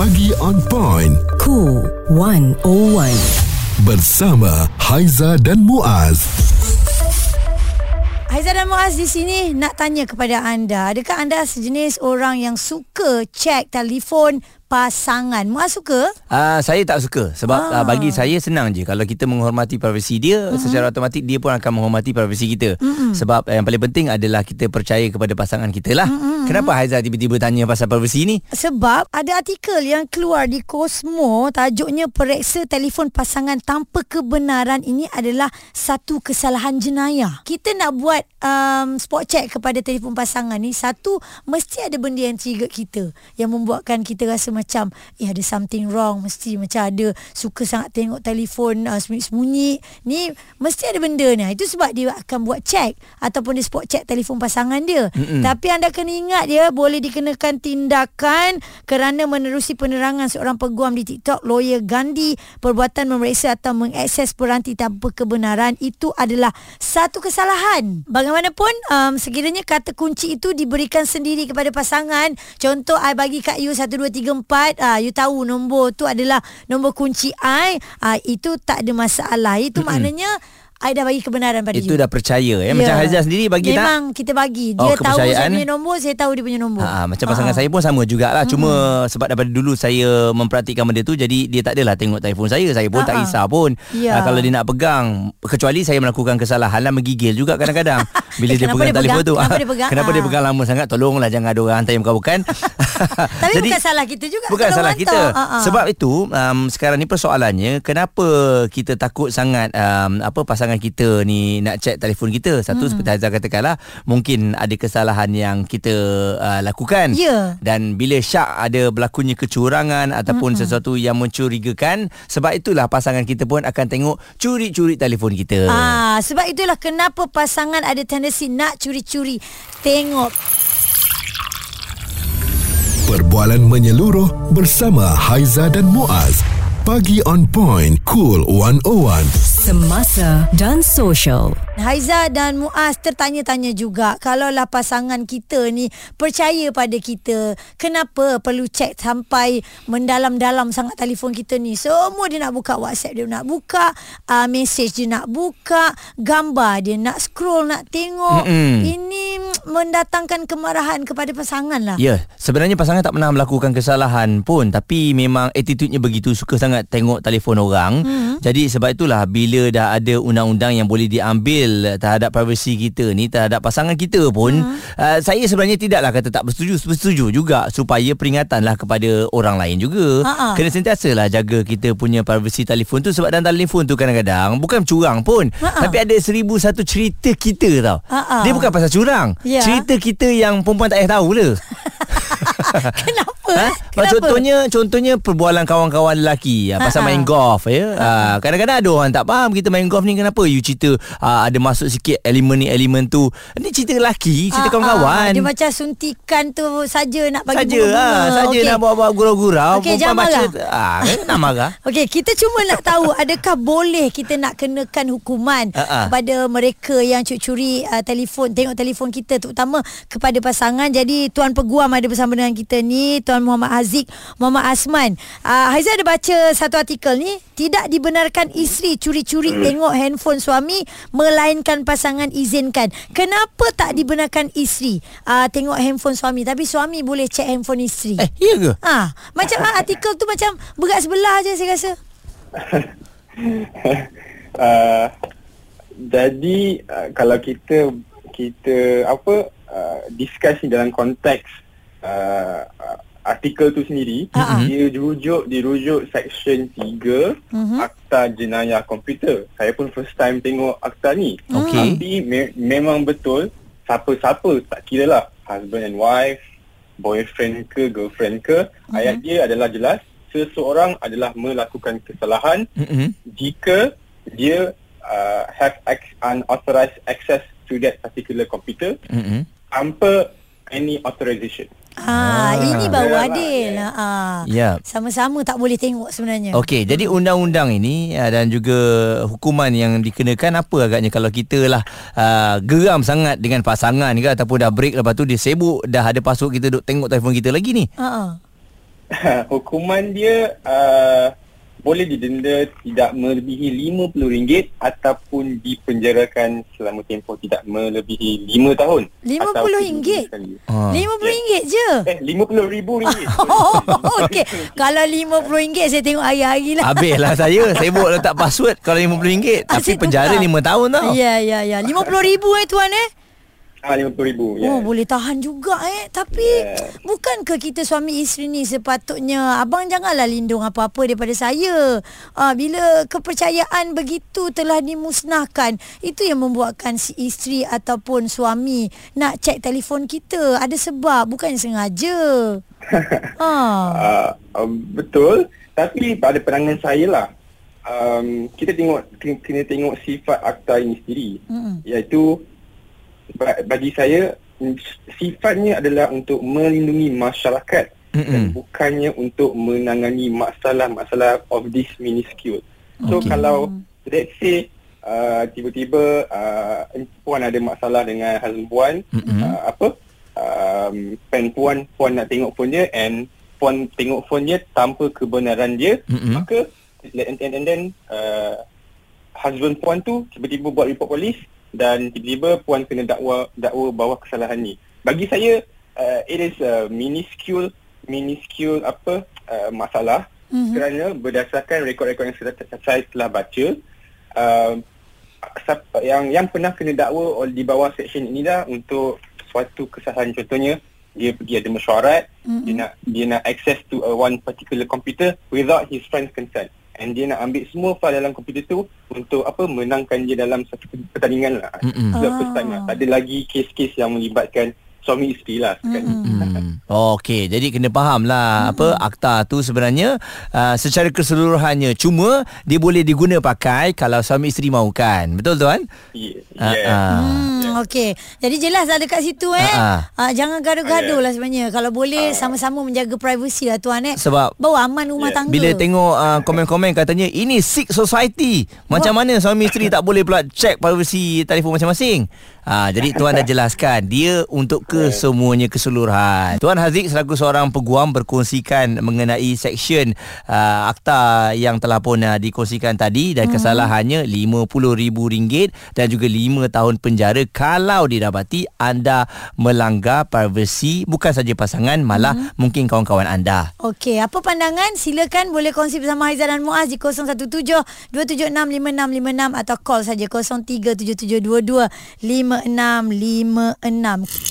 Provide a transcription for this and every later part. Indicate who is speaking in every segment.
Speaker 1: Pagi on point.
Speaker 2: Cool 101.
Speaker 1: Bersama Haiza dan Muaz.
Speaker 3: Haizah dan Muaz di sini nak tanya kepada anda. Adakah anda sejenis orang yang suka cek telefon pasangan? Muaz suka?
Speaker 4: Uh, saya tak suka sebab
Speaker 3: Ah.
Speaker 4: uh, bagi saya senang je kalau kita menghormati privasi dia mm-hmm. secara automatik dia pun akan menghormati privasi kita. Mm-hmm. Sebab uh, yang paling penting adalah kita percaya kepada pasangan kita lah. Mm-hmm. Kenapa Haizah tiba-tiba tanya pasal privasi ni?
Speaker 3: Sebab ada artikel yang keluar di Cosmo tajuknya pereksa telefon pasangan tanpa kebenaran ini adalah satu kesalahan jenayah. Kita nak buat um, spot check kepada telefon pasangan ni satu mesti ada benda yang trigger kita yang membuatkan kita rasa macam eh ada something wrong mesti macam ada suka sangat tengok telefon uh, sembunyi-sembunyi ni mesti ada benda ni. Itu sebab dia akan buat check ataupun dia spot check telefon pasangan dia. Mm-mm. Tapi anda kena ingat dia boleh dikenakan tindakan kerana menerusi penerangan seorang peguam di TikTok lawyer Gandhi perbuatan memeriksa atau mengakses peranti tanpa kebenaran itu adalah satu kesalahan. Bagaimanapun um, sekiranya kata kunci itu diberikan sendiri kepada pasangan contoh I bagi kat you 1 2 3 4 ah you tahu nombor tu adalah nombor kunci I ah itu tak ada masalah. Itu mm-hmm. maknanya I dah bagi kebenaran pada
Speaker 4: Itu
Speaker 3: you.
Speaker 4: dah percaya ya. Macam Haizah sendiri bagi tak?
Speaker 3: Memang kita bagi.
Speaker 4: Oh,
Speaker 3: Dia tahu saya punya nombor, saya tahu dia punya nombor.
Speaker 4: Ha, macam pasangan saya pun sama jugalah Cuma sebab daripada dulu saya memperhatikan benda tu Jadi dia tak adalah tengok telefon saya Saya pun tak
Speaker 3: Ha-ha.
Speaker 4: risau pun
Speaker 3: Ya.
Speaker 4: ha, Kalau dia nak pegang Kecuali saya melakukan kesalahan lah Menggigil juga kadang-kadang Bila
Speaker 3: Eh,
Speaker 4: dia
Speaker 3: kenapa
Speaker 4: pegang
Speaker 3: dia
Speaker 4: telefon
Speaker 3: pegang?
Speaker 4: tu
Speaker 3: Kenapa dia pegang?
Speaker 4: Kenapa dia
Speaker 3: Ha.
Speaker 4: pegang lama sangat Tolonglah jangan ada orang hantar yang bukan-bukan
Speaker 3: Tapi bukan salah kita juga
Speaker 4: Bukan salah kita
Speaker 3: hantar. Ha-ha.
Speaker 4: Sebab itu um, Sekarang ni persoalannya Kenapa kita takut sangat um, Apa pasangan kita ni Nak check telefon kita Satu hmm. seperti Haizah katakan lah Mungkin ada kesalahan yang kita uh, lakukan
Speaker 3: Ya.
Speaker 4: Dan bila syak ada berlakunya kecurangan Ataupun hmm. sesuatu yang mencurigakan Sebab itulah pasangan kita pun akan tengok Curi-curi telefon kita
Speaker 3: Ah, sebab itulah kenapa pasangan ada tendensi nak curi-curi tengok.
Speaker 1: Perbualan menyeluruh bersama Haiza dan Muaz. Pagi on point. Cool 101.
Speaker 2: Semasa dan social.
Speaker 3: Haiza dan Muaz tertanya-tanya juga kalaulah pasangan kita ni percaya pada kita kenapa perlu cek sampai mendalam-dalam sangat telefon kita ni semua dia nak buka WhatsApp dia nak buka uh, message dia nak buka gambar dia nak scroll nak tengok
Speaker 4: Mm-mm.
Speaker 3: ini mendatangkan kemarahan kepada pasangan lah
Speaker 4: Ya, sebenarnya pasangan tak pernah melakukan kesalahan pun tapi memang attitude-nya begitu suka sangat tengok telefon orang. Hmm. Jadi sebab itulah bila dah ada undang-undang yang boleh diambil terhadap privasi kita ni terhadap pasangan kita pun hmm. uh, saya sebenarnya tidaklah kata tak bersetuju, bersetuju juga supaya peringatanlah kepada orang lain juga.
Speaker 3: Ha-ha.
Speaker 4: Kena sentiasalah jaga kita punya privasi telefon tu sebab dalam telefon tu kadang-kadang bukan curang pun
Speaker 3: Ha-ha.
Speaker 4: tapi ada seribu satu cerita kita tau.
Speaker 3: Ha-ha.
Speaker 4: Dia bukan pasal curang.
Speaker 3: Ya.
Speaker 4: Cerita kita yang perempuan tak payah tahu le.
Speaker 3: kenapa
Speaker 4: Ha?
Speaker 3: kenapa
Speaker 4: Contohnya contohnya perbualan kawan-kawan lelaki ha, pasal
Speaker 3: Ha-ha.
Speaker 4: main golf ya. Ha, kadang-kadang ada orang tak faham kita main golf ni kenapa you cerita ha, ada masuk sikit elemen ni elemen tu. Ni cerita lelaki, cerita
Speaker 3: Ah,
Speaker 4: kawan-kawan.
Speaker 3: ah, Dia macam suntikan tu saja nak bagi
Speaker 4: saja ha, saja
Speaker 3: Okey.
Speaker 4: nak buat-buat gurau-gurau.
Speaker 3: Okey, jangan marah.
Speaker 4: ah, kan nak marah.
Speaker 3: Okey, kita cuma nak tahu adakah boleh kita nak kenakan hukuman
Speaker 4: Ha-ha.
Speaker 3: kepada mereka yang curi-curi uh, telefon, tengok telefon kita terutama kepada pasangan. Jadi Tuan Peguam ada bersama dengan kita ni, Tuan Muhammad Haziq, Muhammad Asman. Uh, Haizah ada baca satu artikel ni, tidak dibenarkan isteri curi-curi tengok handphone suami melainkan pasangan izinkan. Kenapa tak dibenarkan isteri uh, tengok handphone suami tapi suami boleh check handphone isteri?
Speaker 4: Eh, iya ke?
Speaker 3: Ah, macam ah, artikel tu macam berat sebelah je saya rasa.
Speaker 5: uh, jadi uh, kalau kita kita apa uh, discuss ni dalam konteks uh, uh, artikel tu sendiri
Speaker 3: Ha-ha.
Speaker 5: dia dirujuk dirujuk section 3
Speaker 3: Mhm.
Speaker 5: akta jenayah komputer saya pun first time tengok akta ni
Speaker 4: Okey.
Speaker 5: tapi me- memang betul siapa-siapa tak kira lah husband and wife boyfriend ke girlfriend ke
Speaker 3: Mhm.
Speaker 5: ayat dia adalah jelas seseorang adalah melakukan kesalahan
Speaker 4: Mm-mm.
Speaker 5: jika dia uh, have ac- unauthorized access to that particular computer
Speaker 4: Mm-mm.
Speaker 5: tanpa any authorization.
Speaker 3: Ah, ini baru adil.
Speaker 5: ya.
Speaker 3: Ah.
Speaker 4: Ya.
Speaker 3: Sama-sama tak boleh tengok sebenarnya.
Speaker 4: Okey, jadi undang-undang ini uh, dan juga hukuman yang dikenakan apa agaknya kalau kita lah uh, geram sangat dengan pasangan ke ataupun dah break lepas tu dia sibuk dah ada password kita duk tengok telefon kita lagi ni.
Speaker 3: Ha ah.
Speaker 5: hukuman dia uh, boleh didenda tidak melebihi RM50 ataupun dipenjarakan selama tempoh tidak melebihi 5 tahun.
Speaker 3: RM50?
Speaker 5: Ataupun dua kali.
Speaker 4: Ah.
Speaker 3: RM50 je.
Speaker 5: Eh, RM50,000.
Speaker 3: Oh, okey. Kalau RM50 saya tengok hari-hari lah.
Speaker 4: Habislah saya Sibuk letak password Kalau RM50 Tapi
Speaker 3: Asyik
Speaker 4: penjara
Speaker 3: tukar.
Speaker 4: 5 tahun tau
Speaker 3: Ya, ya, ya. RM50,000 eh tuan eh?
Speaker 5: Ah, RM50,000.
Speaker 3: Oh,
Speaker 5: Yeah.
Speaker 3: boleh tahan juga eh. Tapi
Speaker 5: Yeah.
Speaker 3: bukankah kita suami isteri ni sepatutnya abang janganlah lindung apa-apa daripada saya. Ah, bila kepercayaan begitu telah dimusnahkan, itu yang membuatkan si isteri ataupun suami nak cek telefon kita. Ada sebab, bukan sengaja. ah.
Speaker 5: Uh, uh, betul. Tapi pada pandangan saya lah, um, kita tengok kena, tengok sifat akta ini sendiri.
Speaker 3: Mm-mm.
Speaker 5: Iaitu bagi saya sifatnya adalah untuk melindungi masyarakat
Speaker 4: Mm-mm.
Speaker 5: dan bukannya untuk menangani masalah-masalah of this minuscule. So
Speaker 4: Okay.
Speaker 5: kalau let's say uh, tiba-tiba uh, puan ada masalah dengan husband puan, uh, apa um, pen puan puan nak tengok phone dia and puan tengok phone dia tanpa kebenaran dia,
Speaker 4: Mm-mm.
Speaker 5: maka and, and, and then uh, husband puan tu tiba-tiba buat report polis dan tiba-tiba puan kena dakwa dakwa bawah kesalahan ni. Bagi saya uh, it is a minuscule minuscule apa uh, masalah
Speaker 3: Mhm.
Speaker 5: mm-hmm. kerana berdasarkan rekod-rekod yang saya, saya telah baca uh, yang yang pernah kena dakwa di bawah section ini dah untuk suatu kesalahan contohnya dia pergi ada mesyuarat mm-hmm. dia nak dia nak access to a one particular computer without his friend's consent and dia nak ambil semua file dalam komputer tu untuk apa menangkan dia dalam satu pertandingan lah. Itu first time lah. Tak ada lagi kes-kes yang melibatkan suami isteri lah sekarang ni.
Speaker 4: Hmm. Okey, jadi kena faham lah hmm. apa akta tu sebenarnya uh, secara keseluruhannya cuma dia boleh diguna pakai kalau suami isteri mahukan. Betul tuan?
Speaker 5: Yeah.
Speaker 4: Ah,
Speaker 5: yeah.
Speaker 4: ah.
Speaker 3: Hmm, okey. Jadi jelas lah dekat situ eh.
Speaker 4: Ha,
Speaker 3: Ah, jangan gaduh-gaduh
Speaker 5: Ya.
Speaker 3: lah sebenarnya. Kalau boleh sama-sama menjaga privasi lah tuan eh.
Speaker 4: Sebab
Speaker 3: Bawa aman rumah
Speaker 5: Ya.
Speaker 3: tangga.
Speaker 4: bila tengok uh, komen-komen katanya ini sick society. Macam mana suami isteri tak boleh pula check privasi telefon masing-masing? Ha, jadi tuan dah jelaskan dia untuk kesemuanya keseluruhan. Tuan Haziq selaku seorang peguam berkongsikan mengenai seksyen uh, akta yang telah pun uh, dikongsikan tadi dan kesalahannya RM50,000 dan juga 5 tahun penjara kalau didapati anda melanggar privasi bukan saja pasangan malah mungkin kawan-kawan anda.
Speaker 3: Okey, apa pandangan? Silakan boleh kongsi bersama Haizan dan Muaz di 017-276-5656 atau call saja 0377225656.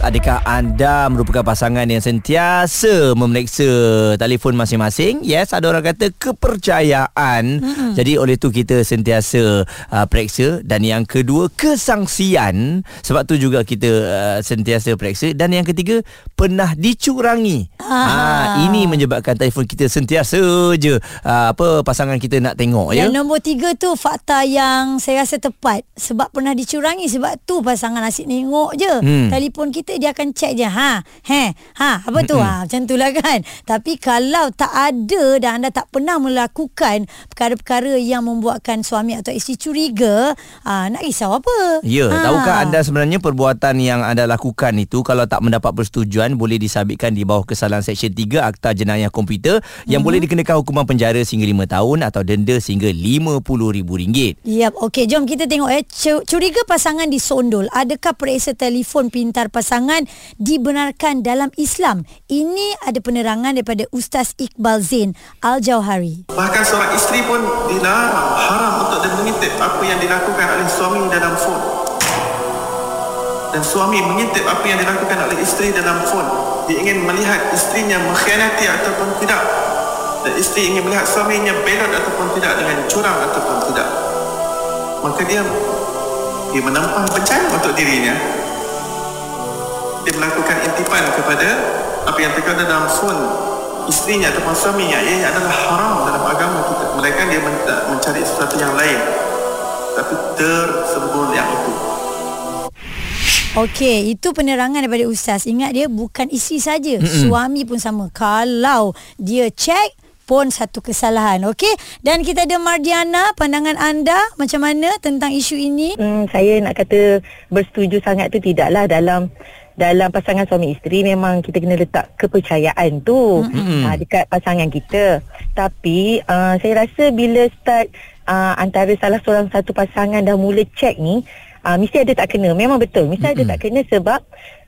Speaker 4: Adakah anda merupakan pasangan yang sentiasa memeriksa telefon masing-masing? Yes, ada orang kata kepercayaan. Mm-hmm. Jadi oleh tu kita sentiasa uh, periksa dan yang kedua kesangsian. Sebab tu juga kita uh, sentiasa periksa dan yang ketiga pernah dicurangi.
Speaker 3: Ah.
Speaker 4: Ha, ini menyebabkan telefon kita sentiasa je uh, apa pasangan kita nak tengok ya.
Speaker 3: Yang nombor tiga tu fakta yang saya rasa tepat. Sebab pernah dicurangi. Sebab tu pasangan asyik tengok je.
Speaker 4: Hmm.
Speaker 3: Telefon kita dia akan check je. Ha, he, ha, apa tu? Ha, macam tu lah kan. Tapi kalau tak ada dan anda tak pernah melakukan perkara-perkara yang membuatkan suami atau isteri curiga, ha, nak risau apa?
Speaker 4: Ya,
Speaker 3: Ha.
Speaker 4: tahukah anda sebenarnya perbuatan yang anda lakukan itu kalau tak mendapat persetujuan boleh disabitkan di bawah kesalahan Seksyen 3 Akta Jenayah Komputer yang
Speaker 3: Mhm.
Speaker 4: boleh dikenakan hukuman penjara sehingga 5 tahun atau denda sehingga RM50,000.
Speaker 3: Yap, okey jom kita tengok eh Cu- curiga pasangan disondol. Adakah periksa telefon pintar pasangan dibenarkan dalam Islam? Ini ada penerangan daripada Ustaz Iqbal Zain Al-Jauhari.
Speaker 6: Bahkan seorang isteri pun dilarang haram untuk dia mengintip apa yang dilakukan oleh suami dalam phone. Dan suami mengintip apa yang dilakukan oleh isteri dalam phone. Dia ingin melihat isterinya mengkhianati ataupun tidak. Dan isteri ingin melihat suaminya belot ataupun tidak dengan curang ataupun tidak. Maka dia dia menampang bencana untuk dirinya. Dia melakukan intipan kepada apa yang terkandung dalam phone isterinya ataupun suaminya ia adalah haram dalam agama kita mereka dia men- mencari sesuatu yang lain tapi tersembul yang itu
Speaker 3: Okey, itu penerangan daripada ustaz. Ingat dia bukan isteri saja, suami pun sama. Kalau dia check pun satu kesalahan. Okey? Dan kita ada Mardiana, pandangan anda macam mana tentang isu ini?
Speaker 7: Hmm, saya nak kata bersetuju sangat tu tidaklah dalam dalam pasangan suami isteri memang kita kena letak kepercayaan tu mm-hmm. uh, dekat pasangan kita. Tapi uh, saya rasa bila start uh, antara salah seorang satu pasangan dah mula check ni uh, mesti ada tak kena. Memang betul. Mesti mm-hmm. ada tak kena sebab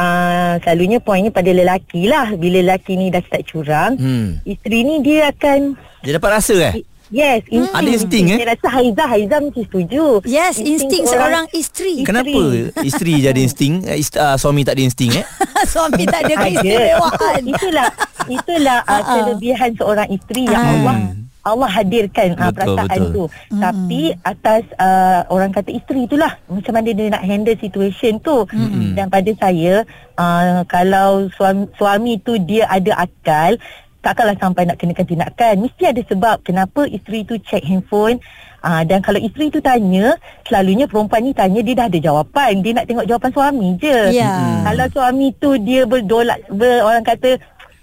Speaker 7: uh, selalunya poinnya pada lelaki lah. Bila lelaki ni dah start curang, mm. isteri ni dia akan
Speaker 4: Dia dapat rasa eh?
Speaker 7: Yes, insting.
Speaker 4: Ada insting, eh?
Speaker 7: Saya rasa Haizah, Haizah mesti setuju.
Speaker 3: Yes, insting seorang isteri.
Speaker 4: Kenapa isteri jadi insting, eh, ist- uh, suami tak ada insting eh?
Speaker 3: suami tak ada keistimewaan.
Speaker 7: Itu, itulah itulah uh, kelebihan seorang isteri yang
Speaker 3: Ah.
Speaker 7: Allah Allah hadirkan uh,
Speaker 4: Betul,
Speaker 7: perasaan
Speaker 4: betul.
Speaker 7: tu. Tapi atas uh, orang kata isteri itulah macam mana dia nak handle situation tu. Dan pada saya uh, kalau suami, suami tu dia ada akal takkanlah sampai nak kenakan tindakan. Mesti ada sebab kenapa isteri tu check handphone Uh, dan kalau isteri tu tanya, selalunya perempuan ni tanya dia dah ada jawapan. Dia nak tengok jawapan suami je.
Speaker 3: Ya.
Speaker 7: Kalau suami tu dia berdolak ber, orang kata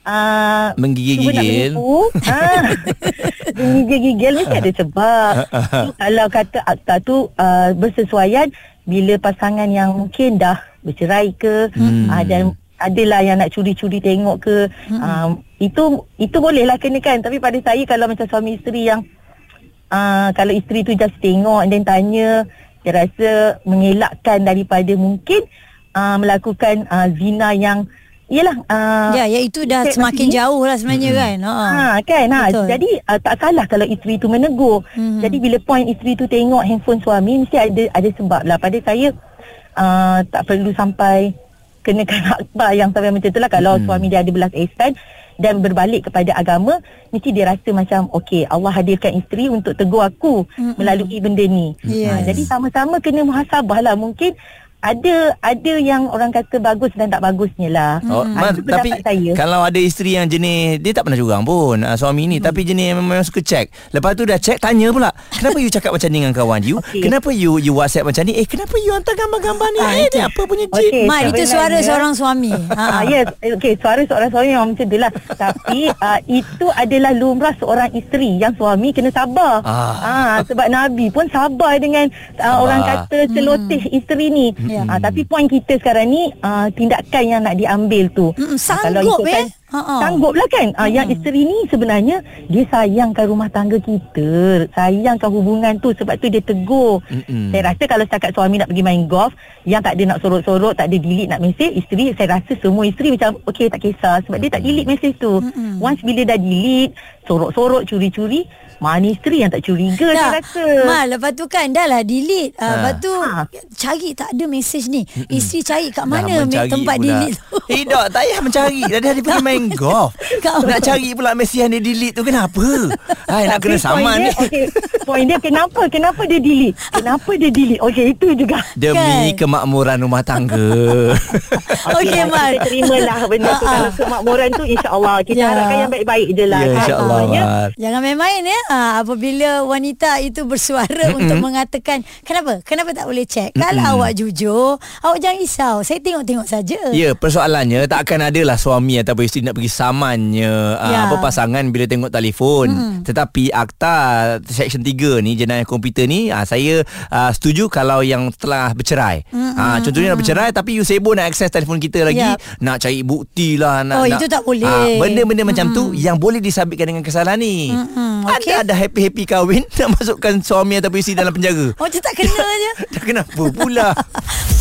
Speaker 7: uh,
Speaker 4: Menggigil-gigil.
Speaker 7: ha, Menggigil-gigil mesti ada sebab. So, kalau kata akta tu uh, bersesuaian bila pasangan yang mungkin dah bercerai ke hmm. uh, dan adalah yang nak curi-curi tengok ke hmm. um, itu itu bolehlah kenakan tapi pada saya kalau macam suami isteri yang uh, kalau isteri tu just tengok dan tanya dia rasa mengelakkan daripada mungkin uh, melakukan uh, zina yang Yelah uh,
Speaker 3: Ya, ya itu dah semakin jauh lah sebenarnya kan. Ha.
Speaker 7: Ha kan ha.
Speaker 3: Betul.
Speaker 7: Jadi uh, tak salah kalau isteri tu menegur.
Speaker 3: Mhm.
Speaker 7: Jadi bila point isteri tu tengok handphone suami mesti ada ada sebab lah. Pada saya uh, tak perlu sampai kenakan akbar yang sampai macam tu lah kalau
Speaker 4: Mhm.
Speaker 7: suami dia ada belas ihsan dan berbalik kepada agama mesti dia rasa macam okey Allah hadirkan isteri untuk tegur aku
Speaker 3: Mhm.
Speaker 7: melalui benda ni.
Speaker 3: Yes.
Speaker 7: Ha, jadi sama-sama kena muhasabah lah mungkin ada ada yang orang kata bagus dan tak bagusnya lah.
Speaker 4: Oh,
Speaker 7: Ha,
Speaker 4: Mat,
Speaker 7: itu
Speaker 4: tapi
Speaker 7: saya.
Speaker 4: kalau ada isteri yang jenis dia tak pernah curang pun uh, suami ni hmm. tapi jenis yang memang suka check. Lepas tu dah check tanya pula, kenapa you cakap macam ni dengan kawan you?
Speaker 7: Okey.
Speaker 4: Kenapa you you WhatsApp macam ni? Eh kenapa you hantar gambar-gambar ni?
Speaker 7: Ah,
Speaker 4: eh ni apa punya
Speaker 7: Okey.
Speaker 4: cheat?
Speaker 3: Mat, itu suara seorang suami. Ha.
Speaker 7: Ah, yes, okey, suara seorang suami memang macam lah. Tapi uh, itu adalah lumrah seorang isteri yang suami kena sabar.
Speaker 4: Ah.
Speaker 7: Ah, sebab Nabi pun sabar dengan uh,
Speaker 4: Sabar.
Speaker 7: orang kata celoteh isteri ni.
Speaker 3: Ya.
Speaker 7: Ah, tapi poin kita sekarang ni uh, tindakan yang nak diambil tu.
Speaker 3: Mm,
Speaker 7: Ah,
Speaker 3: sanggup,
Speaker 7: ikutkan-
Speaker 3: eh? Ha-ha.
Speaker 7: Sanggup lah kan uh, Yang isteri ni sebenarnya Dia sayangkan rumah tangga kita Sayangkan hubungan tu Sebab tu dia tegur
Speaker 4: Mm-mm.
Speaker 7: Saya rasa kalau setakat suami nak pergi main golf Yang tak ada nak sorot-sorot Tak ada delete nak mesej Isteri saya rasa semua isteri macam Okay tak kisah Sebab dia tak delete mesej tu Once bila dah delete Sorot-sorot curi-curi Mana isteri yang tak curiga saya
Speaker 3: Dah.
Speaker 7: rasa
Speaker 3: Ma, lepas tu kan dah lah delete. Uh,
Speaker 4: Ha.
Speaker 3: Lepas tu
Speaker 7: Ha.
Speaker 3: cari tak ada mesej ni. Isteri cari kat mana tempat
Speaker 4: pula.
Speaker 3: delete tu.
Speaker 4: Eh tak, tak payah mencari. Dah dia pergi main golf.
Speaker 3: Kau-
Speaker 4: Nak cari pula mesej yang dia delete tu kenapa? Hai nak kena saman
Speaker 7: point
Speaker 4: ni.
Speaker 7: dia, okay, Point dia kenapa Kenapa dia delete Kenapa dia delete Okay itu juga
Speaker 4: Demi
Speaker 3: Kan?
Speaker 4: kemakmuran rumah tangga.
Speaker 3: Okey, Mat.
Speaker 7: Kita terimalah benda tu
Speaker 3: Ha-ha.
Speaker 7: Kalau kemakmuran tu InsyaAllah Kita
Speaker 3: Ya.
Speaker 7: harapkan yang baik-baik je lah
Speaker 4: Ya
Speaker 7: kan?
Speaker 4: insyaAllah.
Speaker 7: Ya.
Speaker 3: Jangan main-main ya ha, Apabila wanita itu bersuara mm-hmm. Untuk mengatakan Kenapa? Kenapa tak boleh check? Kalau awak jujur Awak jangan risau Saya tengok-tengok saja
Speaker 4: Ya, persoalannya tak akan adalah suami ataupun isteri nak pergi samannya
Speaker 3: Ya.
Speaker 4: ya. apa pasangan bila tengok telefon. Hmm. Tetapi akta section 3 ni jenayah komputer ni ah, saya ah, setuju kalau yang telah bercerai. Hmm. Ah, contohnya dah bercerai tapi you sibuk nak akses telefon kita lagi,
Speaker 3: Yap.
Speaker 4: nak cari bukti lah nak
Speaker 3: Oh,
Speaker 4: nak,
Speaker 3: itu tak boleh.
Speaker 4: Benda-benda macam tu yang boleh disabitkan dengan kesalahan ni.
Speaker 3: Mm-mm, okey.
Speaker 4: Ada ada happy-happy kahwin nak masukkan suami ataupun isteri dalam penjara.
Speaker 3: Oh tak kena je
Speaker 4: Dah kenapa pula?